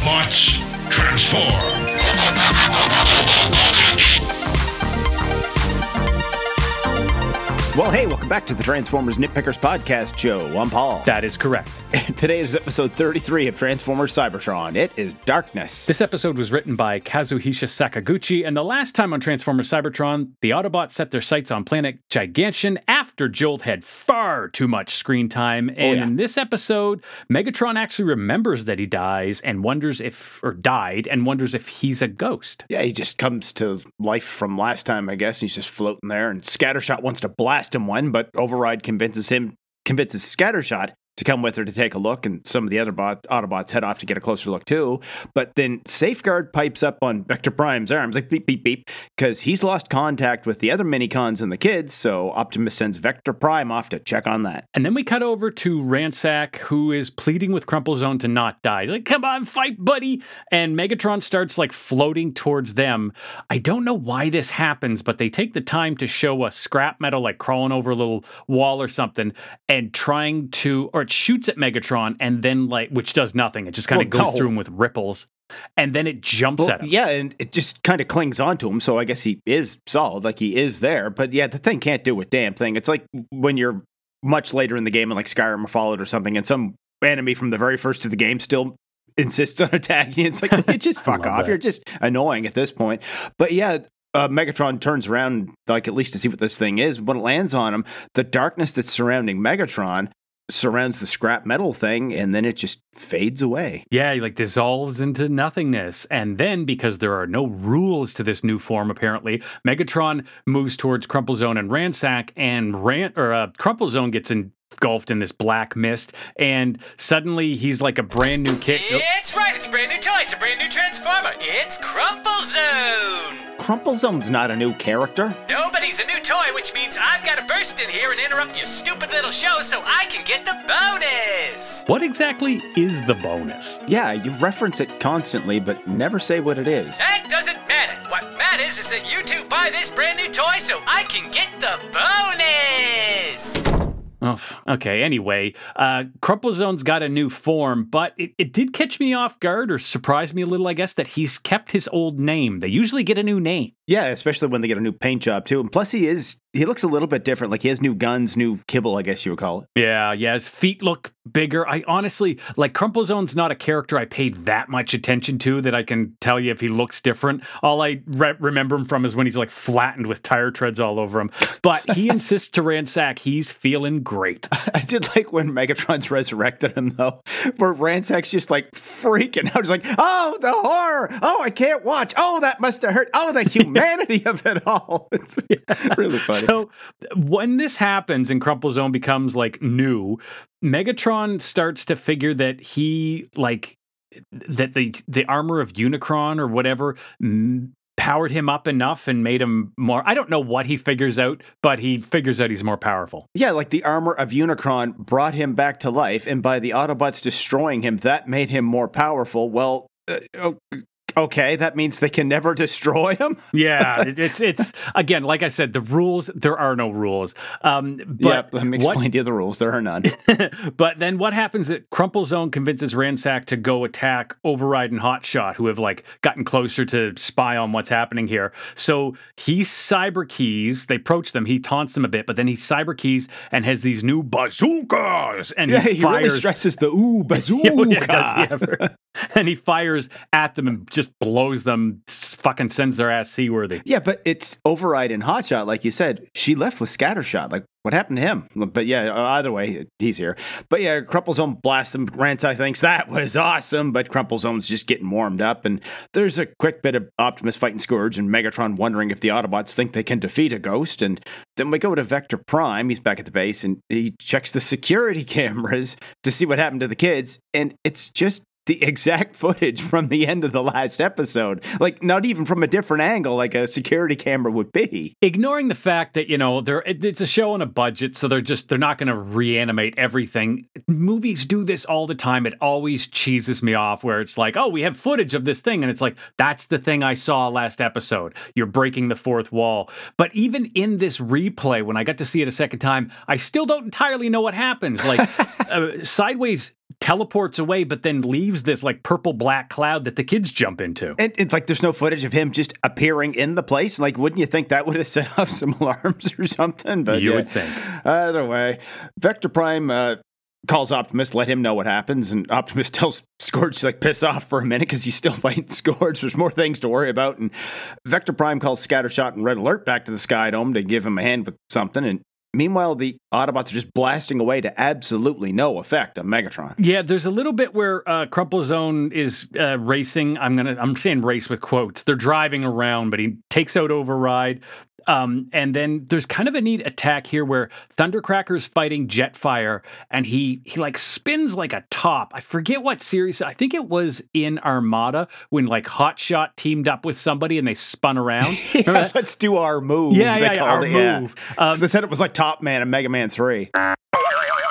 Autobots, transform! Well, hey, welcome back to the Transformers Nitpickers Podcast Show. I'm Paul. That is correct. Today is episode 33 of Transformers Cybertron. It is Darkness. This episode was written by Kazuhisa Sakaguchi, and the last time on Transformers Cybertron, the Autobots set their sights on planet Gigantion after Jolt had far too much screen time. Oh, and yeah. in this episode, Megatron actually remembers that he dies and wonders if, or died, and wonders if he's a ghost. Yeah, he just comes to life from last time, I guess. He's just floating there, and Scattershot wants to blast him one, but Override convinces him, convinces Scattershot to come with her to take a look, and some of the other bot, Autobots head off to get a closer look too. But then Safeguard pipes up on Vector Prime's arms, like beep, beep, beep, because he's lost contact with the other minicons and the kids, so Optimus sends Vector Prime off to check on that. And then we cut over to Ransack, who is pleading with Crumplezone to not die. He's like, come on, fight, buddy. And Megatron starts like floating towards them. I don't know why this happens, but they take the time to show a scrap metal like crawling over a little wall or something and trying to, or it shoots at Megatron and then like, which does nothing. It just kind of Well, goes no. through him with ripples. And then it jumps Well, at him. yeah, and it just kind of clings onto him. So I guess he is solid, like he is there. But yeah, the thing can't do a damn thing. It's like when you're much later in the game, and like Skyrim or Fallout or something, and some enemy from the very first of the game still insists on attacking. It's like you just fuck off. that. You're just annoying at this point. But yeah. Uh, Megatron turns around, like at least to see what this thing is. When it lands on him, the darkness that's surrounding Megatron surrounds the scrap metal thing, and then it just fades away. Yeah, he like dissolves into nothingness. And then, because there are no rules to this new form, apparently, Megatron moves towards Crumplezone and Ransack, and Ran- or uh, Crumplezone gets engulfed in this black mist. And suddenly, he's like a brand new kid. It's right, it's a brand new toy, it's a brand new Transformer. It's Crumple Zone. Crumplezone's not a new character. Nobody's a new toy, which means I've got to burst in here and interrupt your stupid little show so I can get the bonus. What exactly is the bonus? Yeah, you reference it constantly, but never say what it is. That doesn't matter. What matters is that you two buy this brand new toy so I can get the bonus. Oh, okay. Anyway, uh, Crumplezone's got a new form, but it, it did catch me off guard or surprise me a little, I guess, that he's kept his old name. They usually get a new name. Yeah, especially when they get a new paint job too. And plus, he is he looks a little bit different. Like he has new guns, new kibble, I guess you would call it. Yeah, yeah, his feet look bigger. I honestly like Crumplezone's not a character I paid that much attention to that I can tell you if he looks different. All I re- remember him from is when he's like flattened with tire treads all over him. But he insists to Ransack he's feeling great. I did like when Megatron's resurrected him though, where Ransack's just like freaking out. He's like, "Oh, the horror! Oh, I can't watch! Oh, that must have hurt! Oh, the humanity of it all!" It's really funny. So when this happens and Crumplezone becomes like new, Megatron starts to figure that he like that the the armor of Unicron or whatever mm, powered him up enough and made him more I don't know what he figures out, but he figures out he's more powerful. Yeah, like the armor of Unicron brought him back to life, and by the Autobots destroying him, that made him more powerful. Well, uh, o- okay, that means they can never destroy him. Yeah, it's it's again, like I said, the rules there are no rules. Um, but yeah, let me what explain to you the rules. There are none. but then what happens that Crumple Zone convinces Ransack to go attack Override and Hotshot, who have like gotten closer to spy on what's happening here. So he cyber keys, they approach them, he taunts them a bit, but then he cyber keys and has these new bazookas and yeah, he, he fires really stresses the ooh bazooka. Yeah, does he ever? and he fires at them and just blows them, fucking sends their ass seaworthy. Yeah, but it's Override and Hotshot, like you said. She left with Scattershot. Like, what happened to him? But yeah, uh, either way, he's here. But yeah, Crumplezone blasts him. Ransack thinks that was awesome, but Crumplezone's just getting warmed up. And there's a quick bit of Optimus fighting Scourge and Megatron wondering if the Autobots think they can defeat a ghost. And then we go to Vector Prime. He's back at the base and he checks the security cameras to see what happened to the kids. And it's just the exact footage from the end of the last episode. Like, not even from a different angle, like a security camera would be. ignoring the fact that you know they're it's a show on a budget so they're just they're not going to reanimate everything. Movies do this all the time. It always cheeses me off where it's like oh we have footage of this thing and it's like that's the thing i saw last episode. You're breaking the fourth wall. But even in this replay when i got to see it a second time i still don't entirely know what happens. Like uh, Sideways teleports away, but then leaves this like purple black cloud that the kids jump into. And, and like, there's no footage of him just appearing in the place. Like, wouldn't you think that would have set off some alarms or something? But you yeah. would think. Either way, Vector Prime uh, calls Optimus, let him know what happens, and Optimus tells Scourge to like piss off for a minute because he's still fighting Scourge. There's more things to worry about, and Vector Prime calls Scattershot and Red Alert back to the Sky Dome to give him a hand with something, and Meanwhile, the Autobots are just blasting away to absolutely no effect on Megatron. Yeah, there's a little bit where uh, Crumple Zone is uh, racing. I'm gonna, I'm saying race with quotes. They're driving around, but he takes out Override. Um, and then there's kind of a neat attack here where Thundercracker's fighting Jetfire, and he he like spins like a top. I forget what series. I think it was in Armada when like Hotshot teamed up with somebody and they spun around. yeah, let's do our move. Yeah, they yeah, yeah, our it, move. Yeah. Um, they said it was like Top Man and Mega Man 3.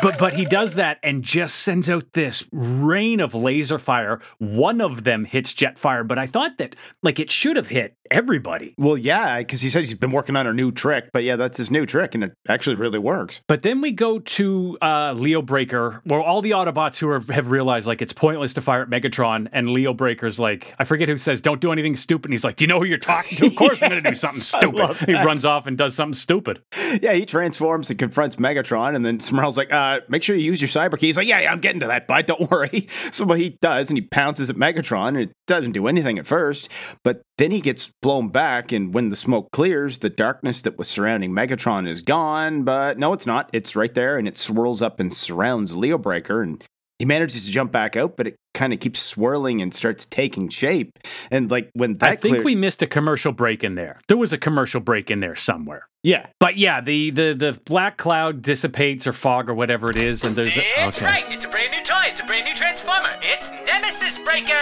But but he does that and just sends out this rain of laser fire. One of them hits Jetfire, but I thought that like it should have hit everybody. Well, yeah, because he said he's been working on a new trick, but yeah, that's his new trick, and it actually really works. But then we go to uh, Leo Breaker, where all the Autobots who are, have realized like it's pointless to fire at Megatron, and Leo Breaker's like, I forget who says, "Don't do anything stupid." And he's like, "Do you know who you're talking to? Of course, I'm going to do something stupid." He runs off and does something stupid. Yeah, he transforms and confronts Megatron, and then Smurl's like, uh, Uh, make sure you use your cyber key. He's like, yeah, yeah, I'm getting to that, bud, don't worry. So what he does, and he pounces at Megatron, and it doesn't do anything at first, but then he gets blown back, and when the smoke clears, the darkness that was surrounding Megatron is gone, but no, it's not. It's right there, and it swirls up and surrounds Leo Breaker, and he manages to jump back out, but it kind of keeps swirling and starts taking shape. And like when that I think clear- we missed a commercial break in there. There was a commercial break in there somewhere. yeah, But yeah, the the the black cloud dissipates or fog or whatever it is, and there's a, It's right. It's a brand new toy. It's a brand new Transformer. It's Nemesis Breaker.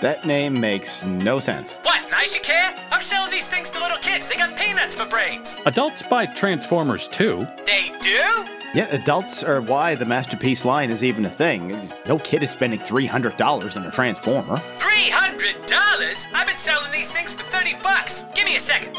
that name makes no sense. What? Nice you care? I'm selling these things to little kids. They got peanuts for brains. Adults buy Transformers too. They do? Yeah, adults are why the masterpiece line is even a thing. No kid is spending three hundred dollars on a transformer. Three hundred dollars? I've been selling these things for thirty bucks. Give me a second.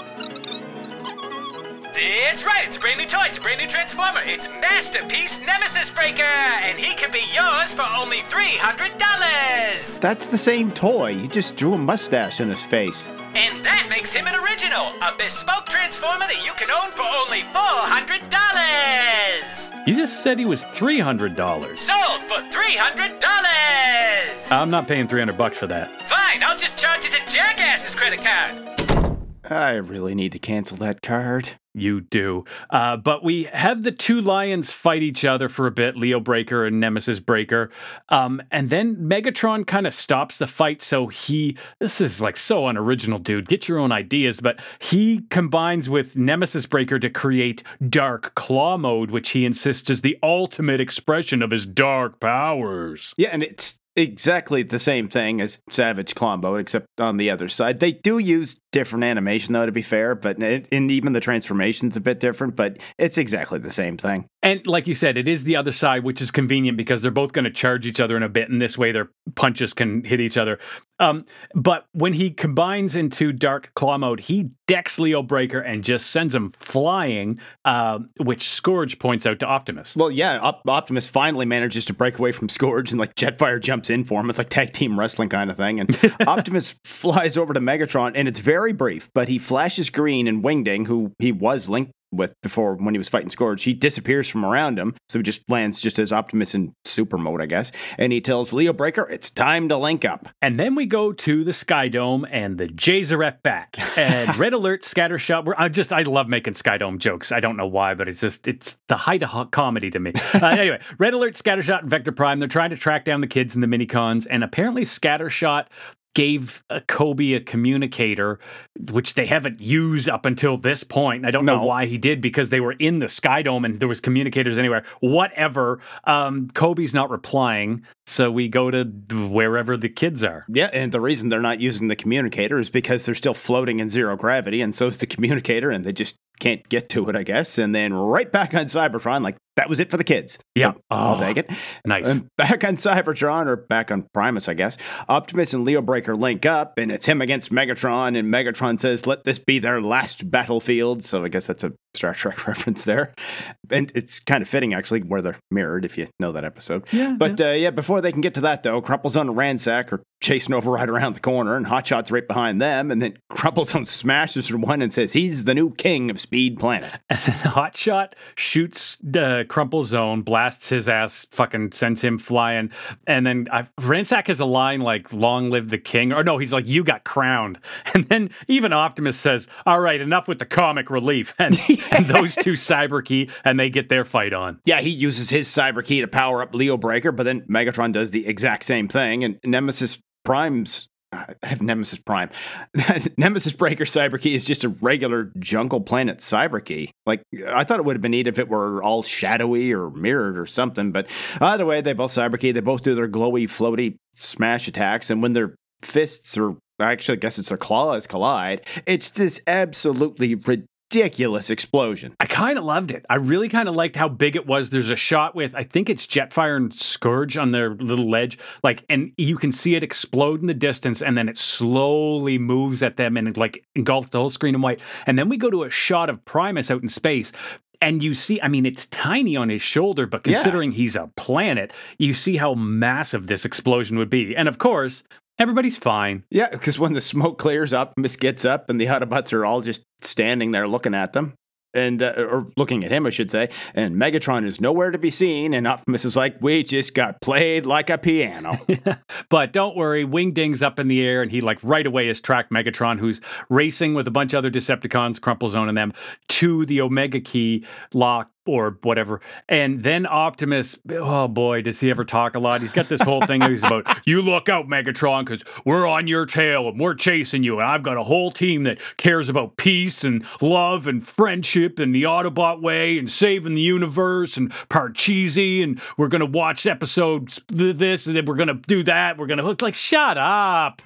That's right. It's a brand new toy. It's a brand new Transformer. It's Masterpiece Nemesis Breaker, and he can be yours for only three hundred dollars. That's the same toy. You just drew a mustache on his face. And that makes him an original, a bespoke Transformer that you can own for only four hundred dollars. You just said he was three hundred dollars. Sold for three hundred dollars. I'm not paying three hundred bucks for that. Fine, I'll just charge it to Jackass's credit card. I really need to cancel that card. You do. Uh, but we have the two lions fight each other for a bit, Leo Breaker and Nemesis Breaker. Um, and then Megatron kind of stops the fight. So he, this is like so unoriginal, dude. Get your own ideas. But he combines with Nemesis Breaker to create Dark Claw Mode, which he insists is the ultimate expression of his dark powers. Yeah, and it's exactly the same thing as Savage Claw Mode, except on the other side. They do use different animation, though, to be fair, but it, and even the transformation's a bit different, but it's exactly the same thing. And like you said, it is the other side, which is convenient because they're both going to charge each other in a bit, and this way their punches can hit each other. Um, but when he combines into Dark Claw mode, he decks Leo Breaker and just sends him flying, uh, which Scourge points out to Optimus. Well, yeah, Op- Optimus finally manages to break away from Scourge, and like Jetfire jumps in for him. It's like tag team wrestling kind of thing. And Optimus flies over to Megatron, and it's very brief, but he flashes green, and Wingding, who he was linked with before when he was fighting Scourge, he disappears from around him. So he just lands just as Optimus in super mode, I guess. And he tells Leo Breaker, it's time to link up. And then we go to the Sky Dome and the Jazeret bat and Red Alert Scattershot. Where I just I love making Sky Dome jokes. I don't know why, but it's just it's the height of comedy to me. Uh, anyway, Red Alert Scattershot and Vector Prime. They're trying to track down the kids in the minicons, and apparently Scattershot gave uh, Coby a communicator, which they haven't used up until this point. I don't know why he did because they were in the Sky Dome and there was communicators anywhere. Whatever. Um, Coby's not replying, so we go to wherever the kids are. Yeah, and the reason they're not using the communicator is because they're still floating in zero gravity, and so's the communicator, and they just can't get to it, I guess. And then right back on Cybertron, like that was it for the kids. Yeah. So oh, I'll Oh, take it. Nice. And back on Cybertron, or back on Primus, I guess, Optimus and Leo Breaker link up, and it's him against Megatron, and Megatron says, let this be their last battlefield. So I guess that's a Star Trek reference there. And it's kind of fitting, actually, where they're mirrored, if you know that episode. Yeah, But uh, yeah, before they can get to that, though, Crumplezone and Ransack are chasing over right around the corner, and Hotshot's right behind them. And then Crumplezone smashes through one and says he's the new king of Speed Planet. Hotshot shoots the Crumple Zone, blasts his ass, fucking sends him flying. And then I, Ransack has a line like, long live the king. Or no, he's like, you got crowned. And then even Optimus says, all right, enough with the comic relief. And, and those two cyber key and they get their fight on. Yeah, he uses his cyber key to power up Leo Breaker, but then Megatron does the exact same thing, and Nemesis Prime's. I have Nemesis Prime. Nemesis Breaker Cyber Key is just a regular Jungle Planet Cyber Key. Like, I thought it would have been neat if it were all shadowy or mirrored or something, but either way, they both Cyber Key. They both do their glowy, floaty smash attacks, and when their fists or actually, I guess it's their claws collide, it's this absolutely ridiculous explosion. I kind of loved it. I really kind of liked how big it was. There's a shot with, I think it's Jetfire and Scourge on their little ledge, like, and you can see it explode in the distance, and then it slowly moves at them and like engulfs the whole screen in white. And then we go to a shot of Primus out in space. And you see, I mean, it's tiny on his shoulder, but Yeah. considering he's a planet, you see how massive this explosion would be. And of course, everybody's fine. Yeah, because when the smoke clears up, Miss gets up, and the Autobots are all just standing there looking at them. And uh, or looking at him, I should say. And Megatron is nowhere to be seen. And Optimus is like, "We just got played like a piano." But don't worry, Wingding's up in the air, and he like right away has tracked Megatron, who's racing with a bunch of other Decepticons, Crumplezone and them, to the Omega Key lock or whatever. And then Optimus, oh boy, does he ever talk a lot? He's got this whole thing he's about, you look out, Megatron, because we're on your tail and we're chasing you. And I've got a whole team that cares about peace and love and friendship and the Autobot way and saving the universe and Parcheesi. And we're going to watch episodes th- this and then we're going to do that. We're going to look like, shut up.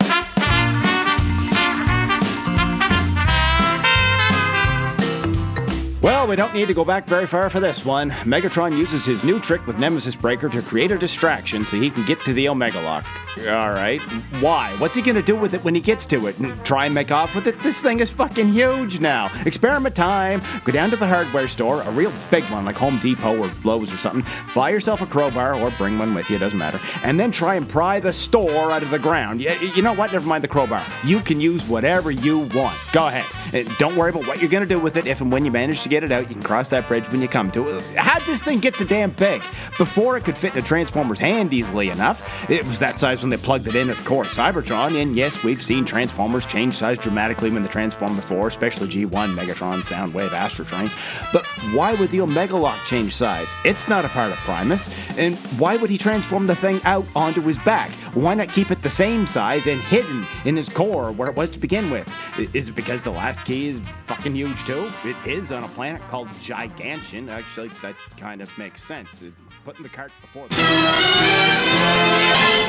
Well, we don't need to go back very far for this one. Megatron uses his new trick with Nemesis Breaker to create a distraction so he can get to the Omega Lock. All right. Why? What's he to do with it when he gets to it? Try and make off with it? This thing is fucking huge now. Experiment time. Go down to the hardware store, a real big one like Home Depot or Lowe's or something. Buy yourself a crowbar or bring one with you, doesn't matter. And then try and pry the store out of the ground. Y- You know what? Never mind the crowbar. You can use whatever you want. Go ahead. Uh, don't worry about what you're to do with it. If and when you manage to get it out, you can cross that bridge when you come to it. How'd this thing get so damn big? Before it could fit in a Transformer's hand easily enough, it was that size when they plugged it in at the core of Cybertron. And yes, we've seen Transformers change size dramatically when they transform before, especially G1, Megatron, Soundwave, Astrotrain. But why would the Omega Lock change size? It's not a part of Primus. And why would he transform the thing out onto his back? Why not keep it the same size and hidden in his core where it was to begin with? Is it because the last key is fucking huge too? It is on a planet called Gigantion. Actually, that kind of makes sense. It- Putting the cart before the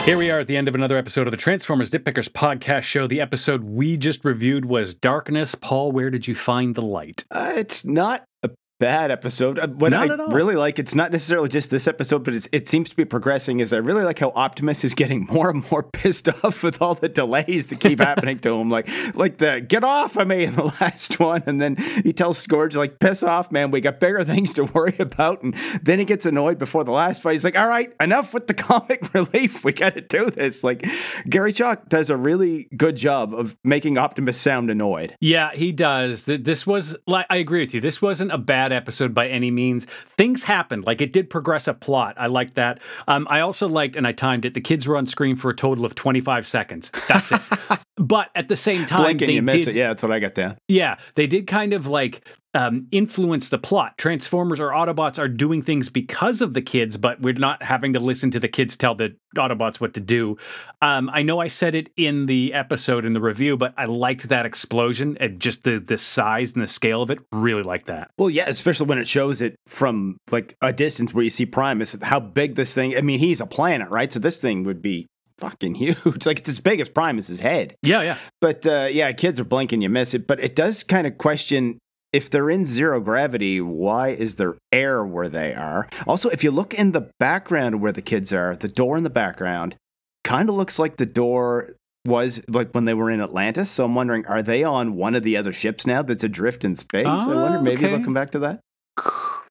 Here we are at the end of another episode of the Transformers Nitpickers podcast show. The episode we just reviewed was Darkness. Paul, where did you find the light? Uh, it's not a bad episode. Uh, what Not I really like, it's not necessarily just this episode, but it's, it seems to be progressing. Is I really like how Optimus is getting more and more pissed off with all the delays that keep happening to him. Like, like the get off of me in the last one, and then he tells Scourge like, "Piss off, man. We got bigger things to worry about." And then he gets annoyed before the last fight. He's like, "All right, enough with the comic relief. We got to do this." Like, Gary Chalk does a really good job of making Optimus sound annoyed. Yeah, he does. Th- This was like I agree with you. This wasn't a bad episode by any means. Things happened. Like it did progress a plot. I liked that. Um, I also liked, and I timed it. The kids were on screen for a total of twenty five seconds. That's it. but at the same time, Blink and they you miss did, it. Yeah, that's what I got there. Yeah, they did kind of like um, influence the plot. Transformers or Autobots are doing things because of the kids, but we're not having to listen to the kids tell the Autobots what to do. Um, I know I said it in the episode in the review, but I liked that explosion and just the the size and the scale of it. Really like that. Well, yeah, especially when it shows it from like a distance where you see Primus, how big this thing. I mean, he's a planet, right? So this thing would be fucking huge. Like it's as big as Primus's head. Yeah, yeah. But uh, yeah, kids are blinking, you miss it. But it does kind of question if they're in zero gravity, why is there air where they are? Also, if you look in the background where the kids are, the door in the background kind of looks like the door was like when they were in Atlantis. So I'm wondering, are they on one of the other ships now that's adrift in space? I wonder Oh, maybe okay. they'll come back to that.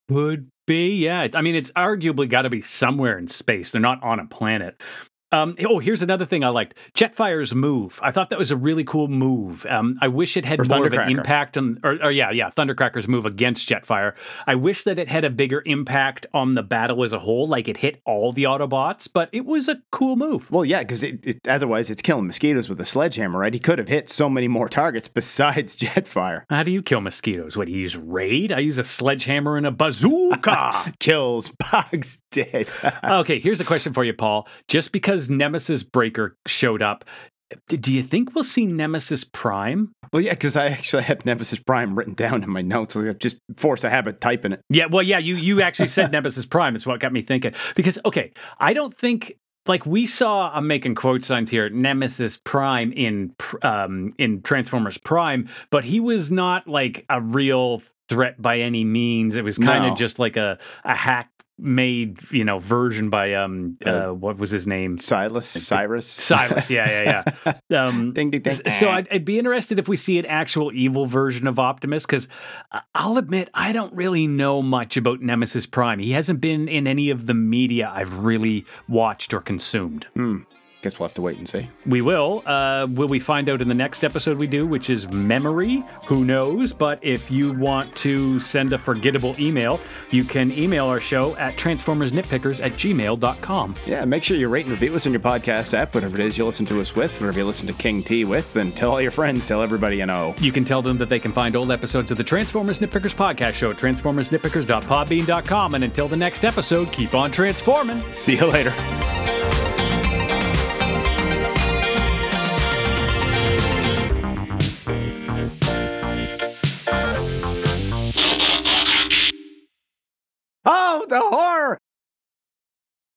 Could be, yeah. I mean, it's arguably got to be somewhere in space. They're not on a planet. Um, oh, here's another thing I liked: Jetfire's move. I thought that was a really cool move. Um, I wish it had Or more of an impact on, or, or yeah, yeah, Thundercracker's move against Jetfire. I wish that it had a bigger impact on the battle as a whole, like it hit all the Autobots. But it was a cool move. Well, yeah, because it, it, otherwise it's killing mosquitoes with a sledgehammer, right? He could have hit so many more targets besides Jetfire. How do you kill mosquitoes? What do you use? Raid? I use a sledgehammer and a bazooka. Kills bugs dead. okay, here's a question for you, Paul. Just because Nemesis Breaker showed up, do you think we'll see Nemesis Prime? well, yeah, because I actually had Nemesis Prime written down in my notes. Just force a habit typing it. Yeah, well, yeah, you you actually said Nemesis Prime. It's what got me thinking. Because okay, I don't think like we saw. I'm making quote signs here. Nemesis Prime in um in Transformers Prime, but he was not like a real threat by any means. It was kind of No. just like a a hack made you know version by um uh, Uh, what was his name Silas, Cyrus, Cyrus. Yeah, yeah, yeah. Um, Ding, ding, ding. so I'd, I'd be interested if we see an actual evil version of Optimus, because I'll admit I don't really know much about Nemesis Prime. He hasn't been in any of the media I've really watched or consumed. Guess we'll have to wait and see. We will. Uh, will we find out in the next episode we do, which is memory? Who knows? But if you want to send a forgettable email, you can email our show at transformersnitpickers at gmail.com. Yeah, make sure you rate and review us on your podcast app, whatever it is you listen to us with, whatever you listen to King T with, and tell all your friends, tell everybody you know. You can tell them that they can find old episodes of the Transformers Nitpickers podcast show at transformersnitpickers.podbean.com. And until the next episode, keep on transforming. See you later.